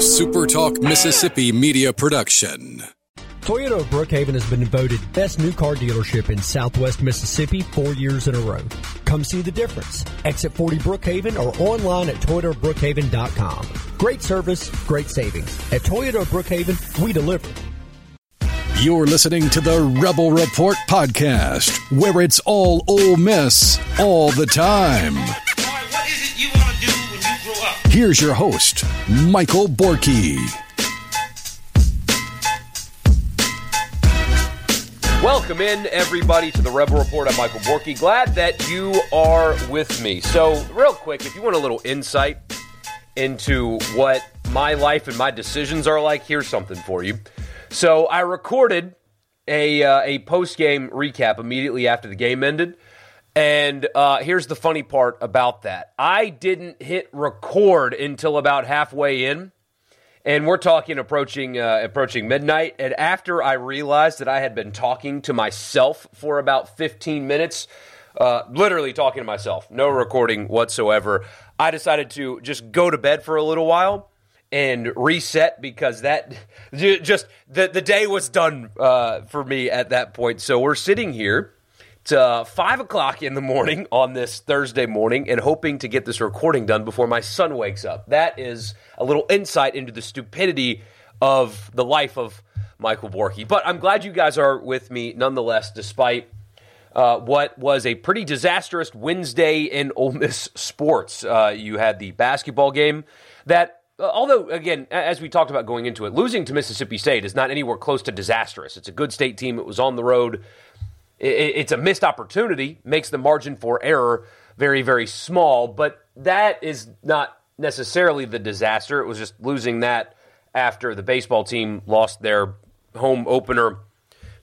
SuperTalk Mississippi media production. Toyota of Brookhaven has been voted best new car dealership in Southwest Mississippi four years in a row. Come see the difference. Exit 40 Brookhaven or online at toyotabrookhaven.com. Great service, great savings. At Toyota of Brookhaven, we deliver. You're listening to the Rebel Report podcast, where it's all Ole Miss all the time. Here's your host, Michael Borkey. Welcome in, everybody, to the Rebel Report. I'm Michael Borkey. Glad that you are with me. So, real quick, if you want a little insight into what my life and my decisions are like, here's something for you. So, I recorded a uh, a post game recap immediately after the game ended. And uh, here's the funny part about that I didn't hit record until about halfway in and we're talking approaching uh, approaching midnight. And after I realized that I had been talking to myself for about 15 minutes, uh, literally talking to myself, no recording whatsoever, I decided to just go to bed for a little while and reset because that just the the day was done uh, for me at that point. So we're sitting here uh, five o'clock in the morning on this Thursday morning, and hoping to get this recording done before my son wakes up. That is a little insight into the stupidity of the life of Michael Borkey. But I'm glad you guys are with me nonetheless, despite uh, what was a pretty disastrous Wednesday in Ole Miss sports. Uh, you had the basketball game that, uh, although, again, as we talked about going into it, losing to Mississippi State is not anywhere close to disastrous. It's a good state team. It was on the road it's a missed opportunity, makes the margin for error very, very small, but that is not necessarily the disaster. It was just losing that after the baseball team lost their home opener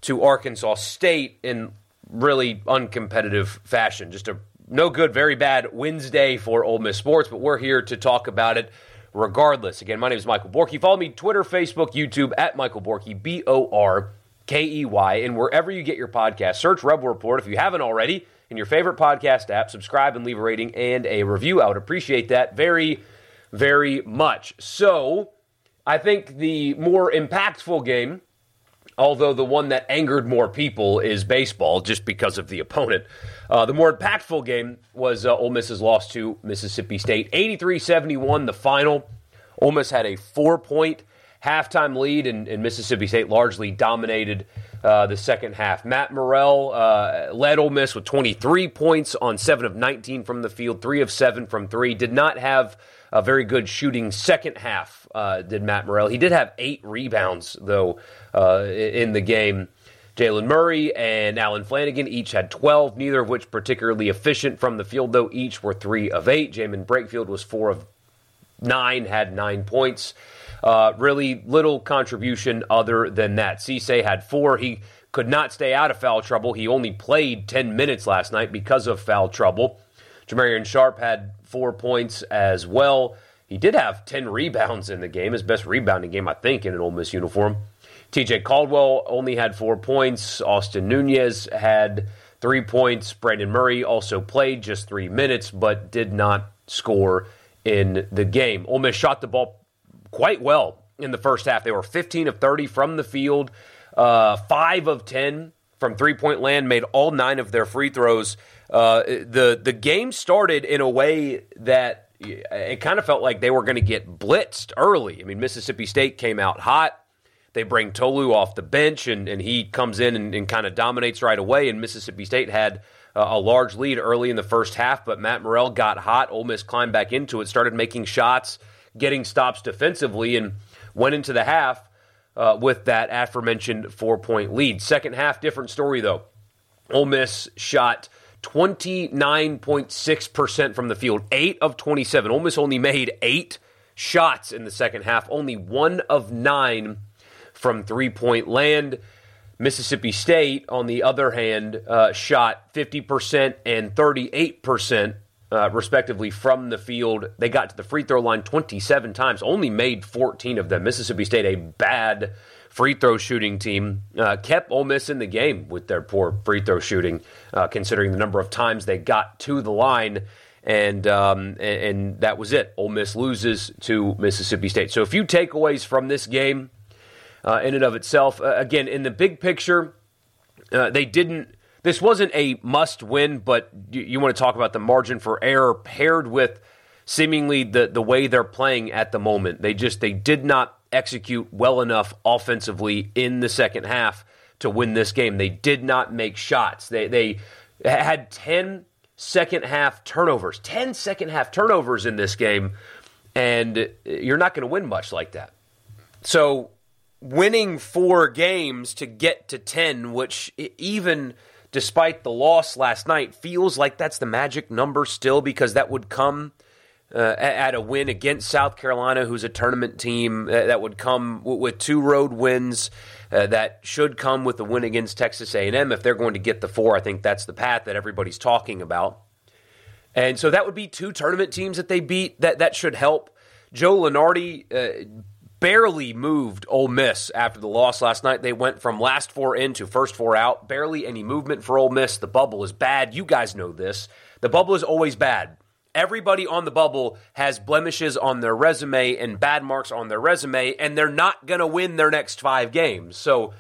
to Arkansas State in really uncompetitive fashion. Just a no good, very bad Wednesday for Ole Miss sports, but we're here to talk about it regardless. Again, my name is Michael Borkey. Follow me Twitter, Facebook, YouTube at Michael Borkey, B O R K E Y, and wherever you get your podcast, search Rebel Report if you haven't already in your favorite podcast app. Subscribe and leave a rating and a review. I would appreciate that very, very much. So, I think the more impactful game, although the one that angered more people, is baseball just because of the opponent. Uh, the more impactful game was uh, Ole Miss's loss to Mississippi State. 83 71, the final. Ole Miss had a four point halftime lead, and, and Mississippi State largely dominated uh, the second half. Matt Murrell uh, led Ole Miss with 23 points on 7 of 19 from the field, 3 of 7 from 3. Did not have a very good shooting second half, uh, did Matt Murrell. He did have eight rebounds, though, uh, in the game. Jaylen Murray and Allen Flanigan each had 12, neither of which particularly efficient from the field, though each were 3 of 8. Jaemyn Brakefield was 4 of 9, had 9 points. Uh, really little contribution other than that. Cisse had four. He could not stay out of foul trouble. He only played 10 minutes last night because of foul trouble. Jamarion Sharp had four points as well. He did have 10 rebounds in the game, his best rebounding game, I think, in an Ole Miss uniform. TJ Caldwell only had four points. Austin Nunez had three points. Brandon Murray also played just three minutes, but did not score in the game. Ole Miss shot the ball quite well in the first half. They were 15 of 30 from the field, uh, 5 of 10 from three point land, made all nine of their free throws. Uh, the, the game started in a way that it kind of felt like they were going to get blitzed early. I mean, Mississippi State came out hot. They bring Tolu off the bench, and, and he comes in and, and kind of dominates right away. And Mississippi State had a large lead early in the first half, but Matt Murrell got hot. Ole Miss climbed back into it, started making shots getting stops defensively and went into the half uh, with that aforementioned four point lead. Second half, different story though. Ole Miss shot 29.6% from the field, 8 of 27. Ole Miss only made 8 shots in the second half, only 1 of 9 from three point land. Mississippi State, on the other hand, uh, shot 50% and 38% uh, respectively, from the field. They got to the free throw line 27 times, only made 14 of them. Mississippi State, a bad free throw shooting team, uh, kept Ole Miss in the game with their poor free throw shooting, uh, considering the number of times they got to the line and um, and, and that was it. Ole Miss loses to Mississippi State. So a few takeaways from this game, uh, in and of itself. Uh, again, in the big picture, uh, they didn't. This wasn't a must win, but you, you want to talk about the margin for error paired with seemingly the the way they're playing at the moment. They just they did not execute well enough offensively in the second half to win this game. They did not make shots. They they had 10 second half turnovers. 10 second half turnovers in this game and you're not going to win much like that. So winning 4 games to get to 10 which even despite the loss last night feels like that's the magic number still because that would come uh, at a win against South Carolina, who's a tournament team uh, that would come with two road wins. Uh, that should come with the win against Texas A&M if they're going to get the four. I think that's the path that everybody's talking about. And so that would be two tournament teams that they beat. That that should help. Joe Lunardi uh, barely moved Ole Miss after the loss last night. They went from last four in to first four out. Barely any movement for Ole Miss. The bubble is bad. You guys know this. The bubble is always bad everybody on the bubble has blemishes on their resume and bad marks on their resume, and they're not going to win their next five games. So,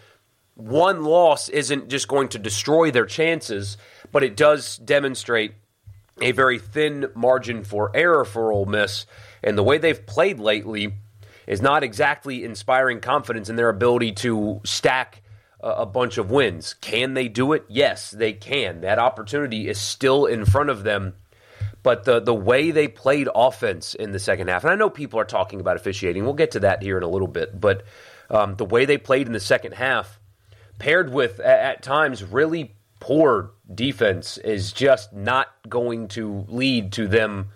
one loss isn't just going to destroy their chances, but it does demonstrate a very thin margin for error for Ole Miss. And the way they've played lately is not exactly inspiring confidence in their ability to stack a bunch of wins. Can they do it? Yes, they can. That opportunity is still in front of them but the the way they played offense in the second half, and I know people are talking about officiating. We'll get to that here in a little bit, but um, the way they played in the second half, paired with at, at times really poor defense, is just not going to lead to them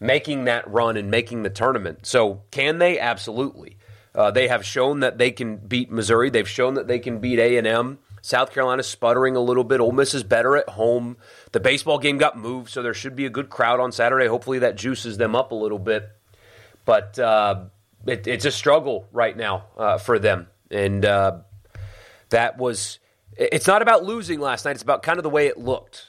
making that run and making the tournament. So can they? Absolutely. Uh, they have shown that they can beat Missouri. They've shown that they can beat A and M. South Carolina's sputtering a little bit. Ole Miss is better at home. The baseball game got moved, so there should be a good crowd on Saturday. Hopefully that juices them up a little bit. But uh, it, it's a struggle right now uh, for them. And uh, that was, it's not about losing last night, it's about kind of the way it looked,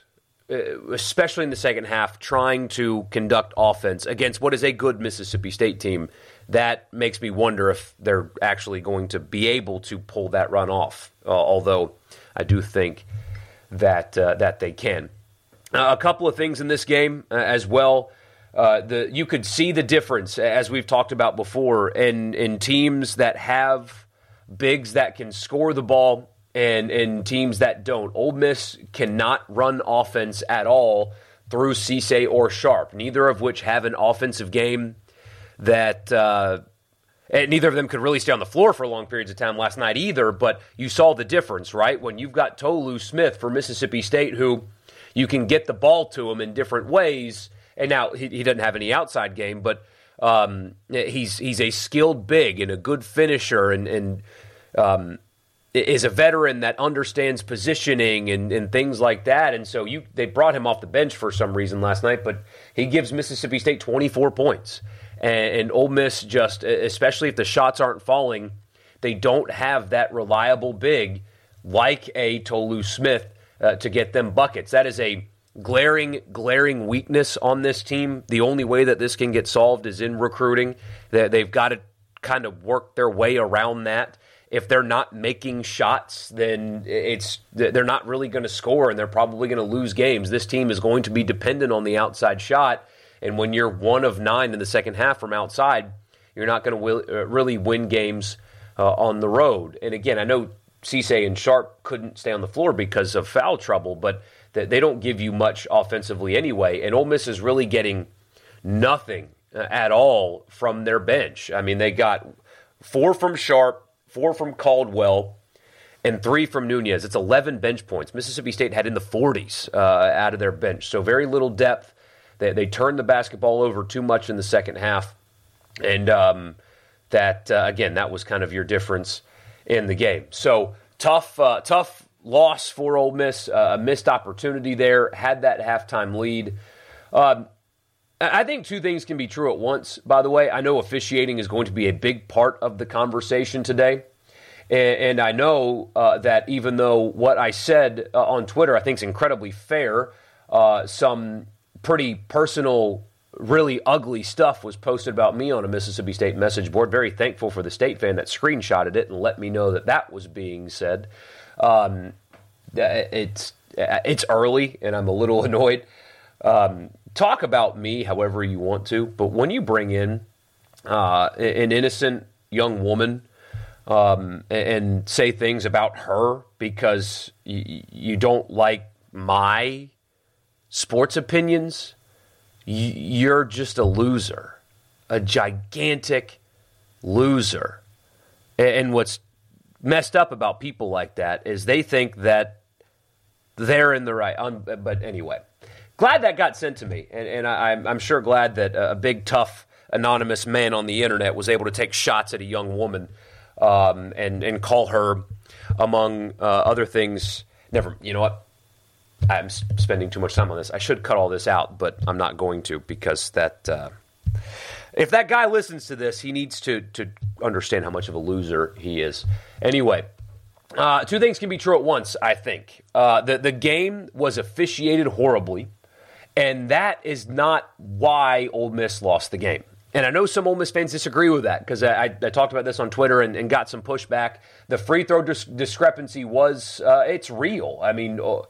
especially in the second half, trying to conduct offense against what is a good Mississippi State team. That makes me wonder if they're actually going to be able to pull that run off, uh, although I do think that, uh, that they can. Uh, a couple of things in this game uh, as well. Uh, the you could see the difference as we've talked about before in in teams that have bigs that can score the ball and in teams that don't. Ole Miss cannot run offense at all through Cisse or Sharp, neither of which have an offensive game that. Uh, and neither of them could really stay on the floor for long periods of time last night either, but you saw the difference, right? When you've got Tolu Smith for Mississippi State, who you can get the ball to him in different ways. And now he, he doesn't have any outside game, but um, he's he's a skilled big and a good finisher, and and um, is a veteran that understands positioning and, and things like that. And so you they brought him off the bench for some reason last night, but he gives Mississippi State 24 points. And, and Ole Miss just, especially if the shots aren't falling, they don't have that reliable big like a Tolu Smith uh, to get them buckets. That is a glaring, glaring weakness on this team. The only way that this can get solved is in recruiting. They've got to kind of work their way around that. If they're not making shots, then it's they're not really going to score, and they're probably going to lose games. This team is going to be dependent on the outside shot, and when you're one of nine in the second half from outside, you're not going to uh, really win games uh, on the road. And again, I know Cisse and Sharp couldn't stay on the floor because of foul trouble, but they don't give you much offensively anyway. And Ole Miss is really getting nothing uh, at all from their bench. I mean, they got four from Sharp, four from Caldwell, and three from Nunez. It's 11 bench points. Mississippi State had in the 40s uh, out of their bench, so very little depth. They, they turned the basketball over too much in the second half, and um, that uh, again, that was kind of your difference in the game. So tough, uh, tough loss for Ole Miss. Uh, a missed opportunity there. Had that halftime lead. Um, I think two things can be true at once. By the way, I know officiating is going to be a big part of the conversation today. And, and I know uh, that even though what I said uh, on Twitter I think is incredibly fair, uh, some pretty personal, really ugly stuff was posted about me on a Mississippi State message board. Very thankful for the state fan that screenshotted it and let me know that that was being said. Um, it's it's early, and I'm a little annoyed. Um, talk about me however you want to, but when you bring in uh, an innocent young woman um, and say things about her because y- you don't like my sports opinions, you're just a loser, a gigantic loser. And what's messed up about people like that is they think that they're in the right. Um, but anyway, glad that got sent to me, and, and I, am sure glad that a big tough anonymous man on the internet was able to take shots at a young woman um, and and call her, among uh, other things. Never, you know what? I'm spending too much time on this. I should cut all this out, but I'm not going to because that. Uh, if that guy listens to this, he needs to to understand how much of a loser he is. Anyway, uh, two things can be true at once. I think uh, the the game was officiated horribly, and that is not why Ole Miss lost the game. And I know some Ole Miss fans disagree with that because I, I, talked about this on Twitter and, and got some pushback. The free throw dis- discrepancy was uh, it's real. I mean, uh,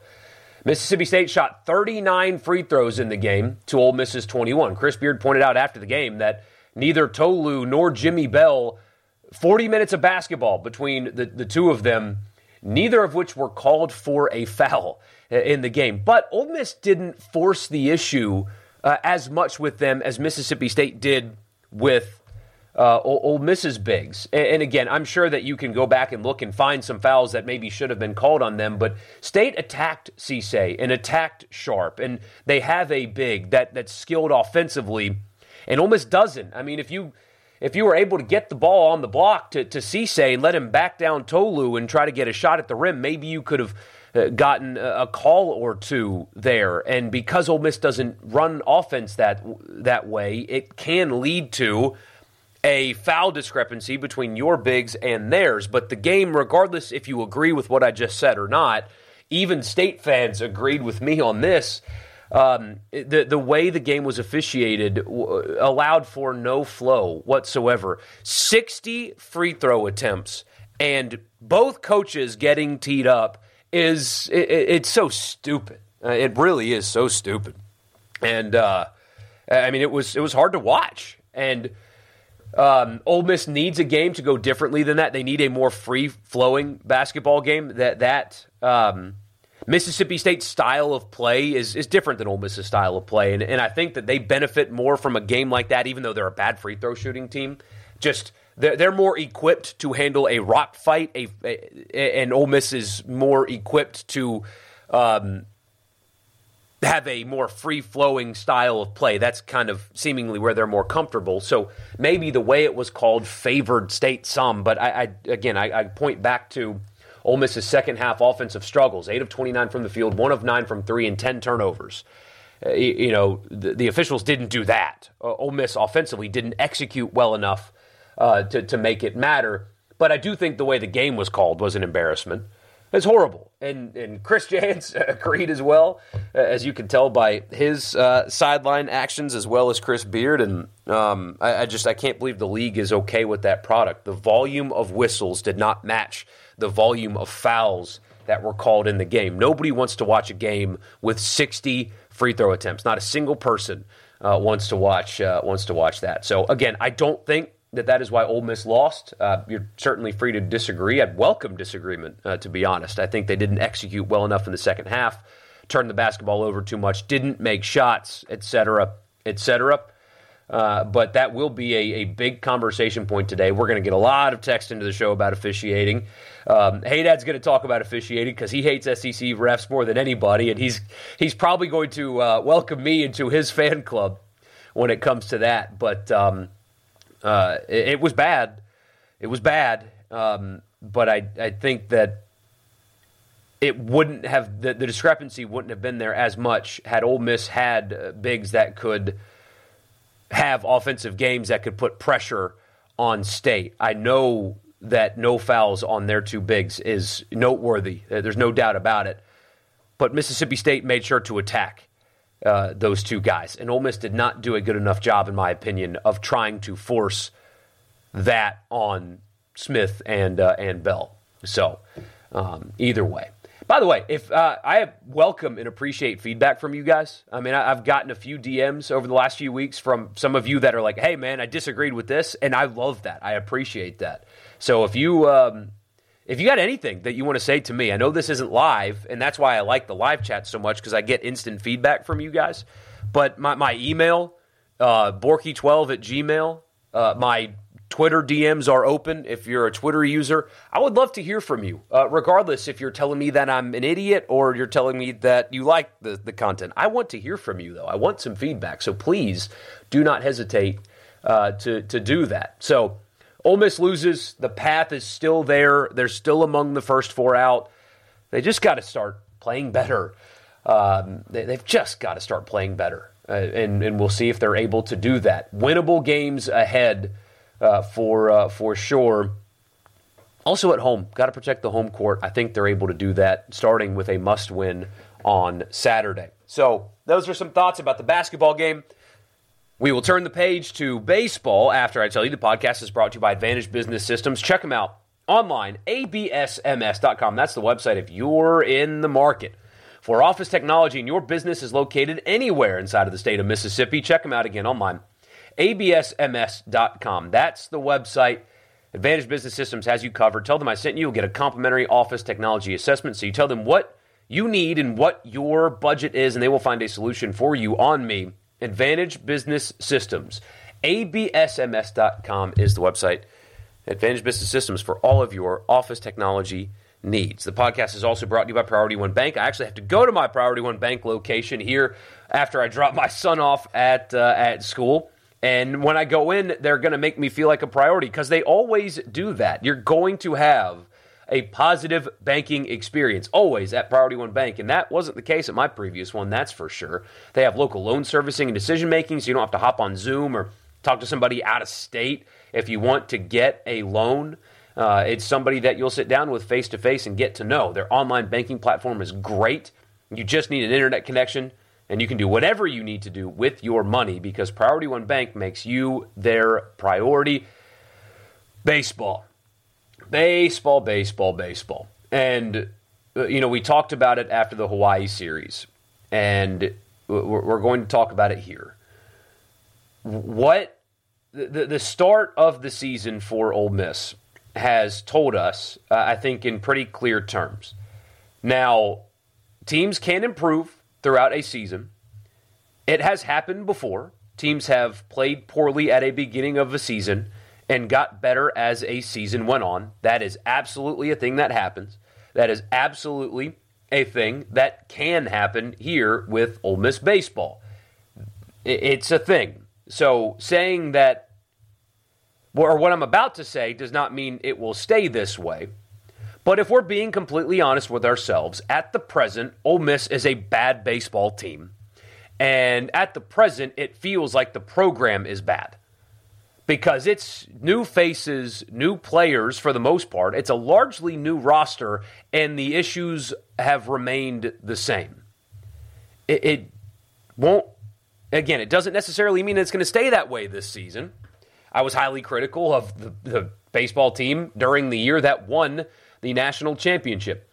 Mississippi State shot 39 free throws in the game to Ole Miss's 21. Chris Beard pointed out after the game that neither Tolu nor Jimmy Bell, 40 minutes of basketball between the, the two of them, neither of which were called for a foul in the game. But Ole Miss didn't force the issue uh, as much with them as Mississippi State did with uh, Ole Miss's bigs. And, and, again, I'm sure that you can go back and look and find some fouls that maybe should have been called on them. But State attacked Cisse and attacked Sharp, and they have a big that that's skilled offensively, and Ole Miss doesn't. I mean, if you if you were able to get the ball on the block to, to Cisse and let him back down Tolu and try to get a shot at the rim, maybe you could have uh, gotten a call or two there. And because Ole Miss doesn't run offense that that way, it can lead to a foul discrepancy between your bigs and theirs. But the game, regardless if you agree with what I just said or not, even state fans agreed with me on this. Um, the the way the game was officiated w- allowed for no flow whatsoever. Sixty free throw attempts and both coaches getting teed up is it, it's so stupid. Uh, it really is so stupid. And uh, I mean, it was it was hard to watch. And um, Ole Miss needs a game to go differently than that. They need a more free flowing basketball game. That that um, Mississippi State style of play is is different than Ole Miss's style of play, and, and I think that they benefit more from a game like that, even though they're a bad free throw shooting team. Just they're, they're more equipped to handle a rock fight, a, a and Ole Miss is more equipped to um, have a more free flowing style of play. That's kind of seemingly where they're more comfortable. So maybe the way it was called favored State some, but I, I again I, I point back to. Ole Miss's second half offensive struggles: eight of twenty-nine from the field, one of nine from three, and ten turnovers. Uh, you, you, know, the, the, officials didn't do that. Uh, Ole Miss offensively didn't execute well enough uh, to, to make it matter. But I do think the way the game was called was an embarrassment. It's horrible. And, and Chris Jans agreed as well, uh, as you can tell by his uh, sideline actions as well as Chris Beard. And um, I, I, just I can't believe the league is okay with that product. The volume of whistles did not match the volume of fouls that were called in the game. Nobody wants to watch a game with 60 free throw attempts. Not a single person uh, wants to watch uh, wants to watch that. So again, I don't think that that is why Ole Miss lost. Uh, you're certainly free to disagree. I'd welcome disagreement, uh, to be honest. I think they didn't execute well enough in the second half, turned the basketball over too much, didn't make shots, etc., etc. Uh, but that will be a, a, big conversation point today. We're going to get a lot of text into the show about officiating. Um, hey, Dad's going to talk about officiating because he hates SEC refs more than anybody, and he's he's probably going to uh, welcome me into his fan club when it comes to that. But um, uh, it, it, was bad. It was bad. Um, but I, I think that it wouldn't have the, the, discrepancy wouldn't have been there as much had Ole Miss had uh, bigs that could have offensive games that could put pressure on State. I know that no fouls on their two bigs is noteworthy. There's no doubt about it. But Mississippi State made sure to attack uh, those two guys. And Ole Miss did not do a good enough job, in my opinion, of trying to force that on Smith and uh, and Bell. So um, either way. By the way, if uh, I welcome and appreciate feedback from you guys. I mean, I, have gotten a few DMs over the last few weeks from some of you that are like, "Hey, man, I disagreed with this," and I love that. I appreciate that. So if you um, if you got anything that you want to say to me, I know this isn't live, and that's why I like the live chat so much because I get instant feedback from you guys. But my, my email, uh, Borky12 at Gmail, uh, my Twitter DMs are open if you're a Twitter user. I would love to hear from you, uh, regardless if you're telling me that I'm an idiot or you're telling me that you like the, the content. I want to hear from you, though. I want some feedback. So please do not hesitate uh, to, to do that. So Ole Miss loses. The path is still there. They're still among the first four out. They just got to start playing better. Um, they, have just got to start playing better. Uh, and, and we'll see if they're able to do that. Winnable games ahead uh, for uh, for sure. Also at home, got to protect the home court. I think they're able to do that, starting with a must win on Saturday. So those are some thoughts about the basketball game. We will turn the page to baseball after I tell you the podcast is brought to you by Advantage Business Systems. Check them out online, absms.com. That's the website if you're in the market for office technology and your business is located anywhere inside of the state of Mississippi. Check them out again online, absms.com. That's the website. Advantage Business Systems has you covered. Tell them I sent you. You'll get a complimentary office technology assessment. So you tell them what you need and what your budget is, and they will find a solution for you on me. Advantage Business Systems. ABSMS.com is the website. Advantage Business Systems for all of your office technology needs. The podcast is also brought to you by Priority One Bank. I actually have to go to my Priority One Bank location here after I drop my son off at uh, at school. And when I go in, they're going to make me feel like a priority because they always do that. You're going to have a positive banking experience always at Priority One Bank. And that wasn't the case at my previous one, that's for sure. They have local loan servicing and decision making, so you don't have to hop on Zoom or talk to somebody out of state if you want to get a loan. Uh, it's somebody that you'll sit down with face to face and get to know. Their online banking platform is great. You just need an internet connection and you can do whatever you need to do with your money because Priority One Bank makes you their priority. Baseball. Baseball, baseball, baseball. And, uh, you know, we talked about it after the Hawaii series, and we're going to talk about it here. What the, the start of the season for Ole Miss has told us, uh, I think, in pretty clear terms. Now, teams can improve throughout a season. It has happened before. Teams have played poorly at a beginning of a season and got better as a season went on. That is absolutely a thing that happens. That is absolutely a thing that can happen here with Ole Miss baseball. It's a thing. So saying that, or what I'm about to say, does not mean it will stay this way. But if we're being completely honest with ourselves, at the present, Ole Miss is a bad baseball team. And at the present, it feels like the program is bad because it's new faces, new players for the most part. It's a largely new roster, and the issues have remained the same. It, it won't, again, it doesn't necessarily mean it's going to stay that way this season. I was highly critical of the, the baseball team during the year that won the national championship.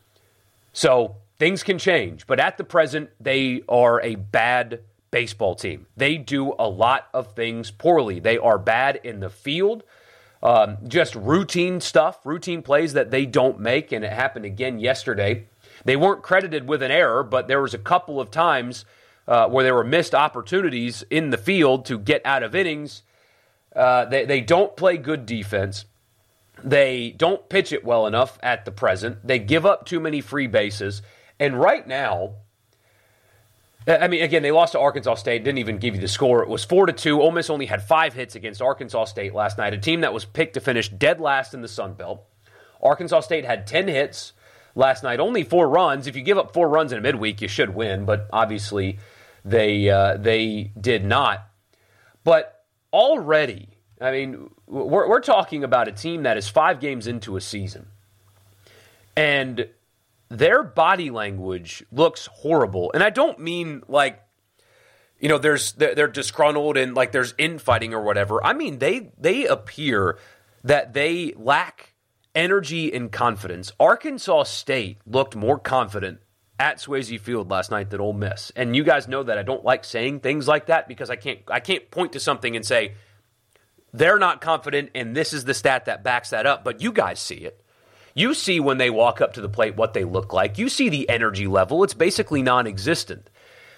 So things can change, but at the present, they are a bad baseball team. They do a lot of things poorly. They are bad in the field, um, just routine stuff, routine plays that they don't make, and it happened again yesterday. They weren't credited with an error, but there was a couple of times uh, where there were missed opportunities in the field to get out of innings. Uh, they, they don't play good defense. They don't pitch it well enough at the present. They give up too many free bases. And right now, I mean, again, they lost to Arkansas State. Didn't even give you the score. It was four to two. Ole Miss only had five hits against Arkansas State last night. A team that was picked to finish dead last in the Sun Belt. Arkansas State had ten hits last night. Only four runs. If you give up four runs in a midweek, you should win. But obviously, they uh, they did not. But already, I mean, we're, we're talking about a team that is five games into a season, and their body language looks horrible. And I don't mean like you know, there's they're disgruntled and like there's infighting or whatever. I mean, they they appear that they lack energy and confidence. Arkansas State looked more confident at Swayze Field last night than Ole Miss, and you guys know that I don't like saying things like that because I can't I can't point to something and say they're not confident and this is the stat that backs that up. But you guys see it. You see when they walk up to the plate what they look like. You see the energy level. It's basically non existent.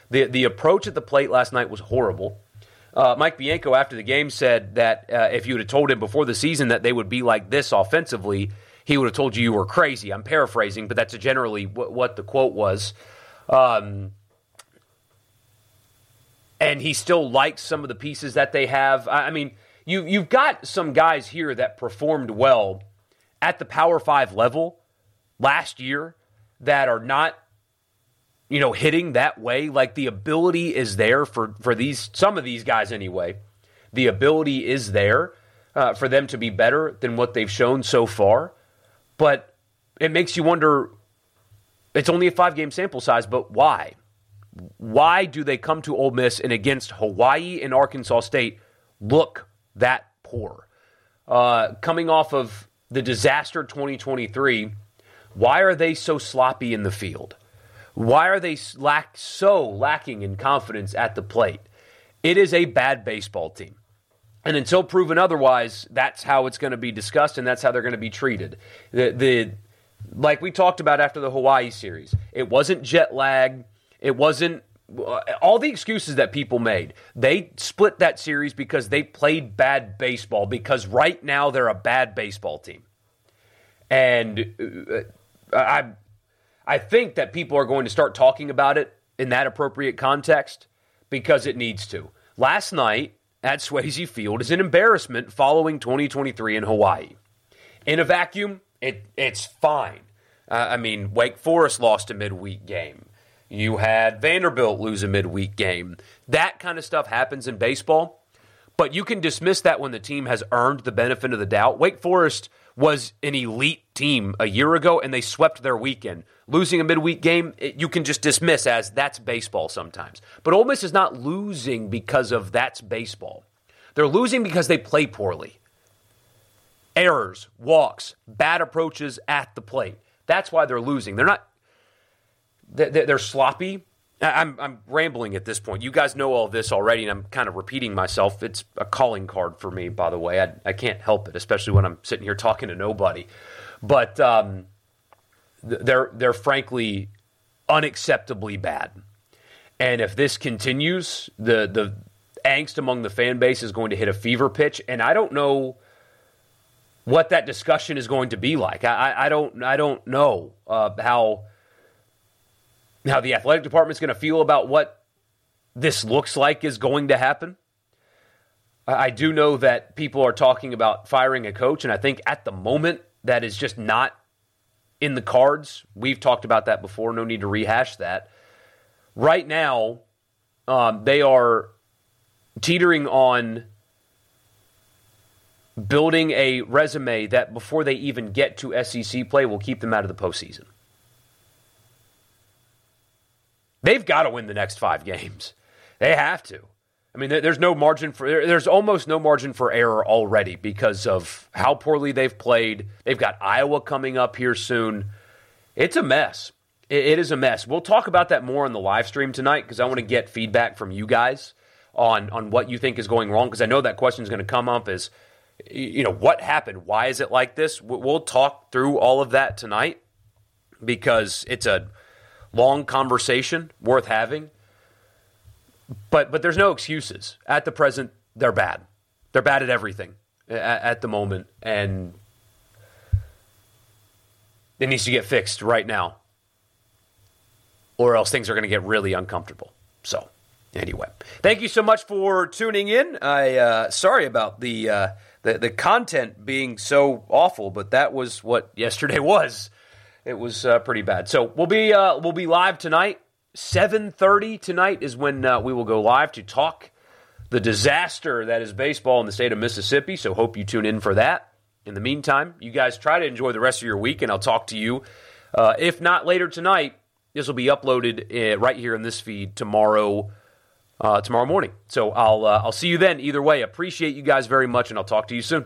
The, the approach at the plate last night was horrible. Uh, Mike Bianco, after the game, said that uh, if you have told him before the season that they would be like this offensively, he would have told you you were crazy. I'm paraphrasing, but that's generally what, what the quote was. Um, and he still likes some of the pieces that they have. I, I mean, you, you've got some guys here that performed well at the Power Five level last year that are not, you know, hitting that way. Like the ability is there for for these some of these guys anyway. The ability is there uh, for them to be better than what they've shown so far, but it makes you wonder. It's only a five game sample size, but why? Why do they come to Ole Miss and against Hawaii and Arkansas State look that poor? Uh, coming off of the disaster 2023, why are they so sloppy in the field? Why are they lack so lacking in confidence at the plate? It is a bad baseball team. And until proven otherwise, that's how it's going to be discussed and that's how they're going to be treated. The, the like we talked about after the Hawaii series, it wasn't jet lag, it wasn't all the excuses that people made. They split that series because they played bad baseball because right now they're a bad baseball team. And uh, I I think that people are going to start talking about it in that appropriate context because it needs to. Last night at Swayze Field is an embarrassment following 2023 in Hawaii. In a vacuum, it it's fine. Uh, I mean, Wake Forest lost a midweek game. You had Vanderbilt lose a midweek game. That kind of stuff happens in baseball, but you can dismiss that when the team has earned the benefit of the doubt. Wake Forest was an elite team a year ago and they swept their weekend. Losing a midweek game, it, you can just dismiss as that's baseball sometimes. But Ole Miss is not losing because of that's baseball. They're losing because they play poorly. Errors, walks, bad approaches at the plate. That's why they're losing. They're not they're sloppy. I'm, I'm rambling at this point. You guys know all this already, and I'm kind of repeating myself. It's a calling card for me, by the way. I, I can't help it, especially when I'm sitting here talking to nobody. But um, they're they're frankly unacceptably bad. And if this continues, the the angst among the fan base is going to hit a fever pitch. And I don't know what that discussion is going to be like. I, I, don't I don't know uh, how how the athletic department's going to feel about what this looks like is going to happen. I do know that people are talking about firing a coach, and I think at the moment that is just not in the cards. We've talked about that before. No need to rehash that. Right now, um, they are teetering on building a resume that before they even get to SEC play will keep them out of the postseason. They've got to win the next five games. They have to. I mean, there's no margin for there's almost no margin for error already because of how poorly they've played. They've got Iowa coming up here soon. It's a mess. It is a mess. We'll talk about that more on the live stream tonight because I want to get feedback from you guys on on what you think is going wrong because I know that question is going to come up is you know what happened? Why is it like this? We'll talk through all of that tonight because it's a long conversation worth having. But but there's no excuses. At the present, they're bad. They're bad at everything at, at the moment, and it needs to get fixed right now, or else things are going to get really uncomfortable. So, anyway, thank you so much for tuning in. I uh, sorry about the, uh, the the content being so awful, but that was what yesterday was it was uh, pretty bad. So we'll be uh, we'll be live tonight. Seven thirty tonight is when uh, we will go live to talk the disaster that is baseball in the state of Mississippi. So hope you tune in for that. In the meantime, you guys try to enjoy the rest of your week, and I'll talk to you. Uh, if not later tonight, this will be uploaded uh, right here in this feed tomorrow uh, tomorrow morning. So I'll I'll see you then. Either way, appreciate you guys very much, and I'll talk to you soon.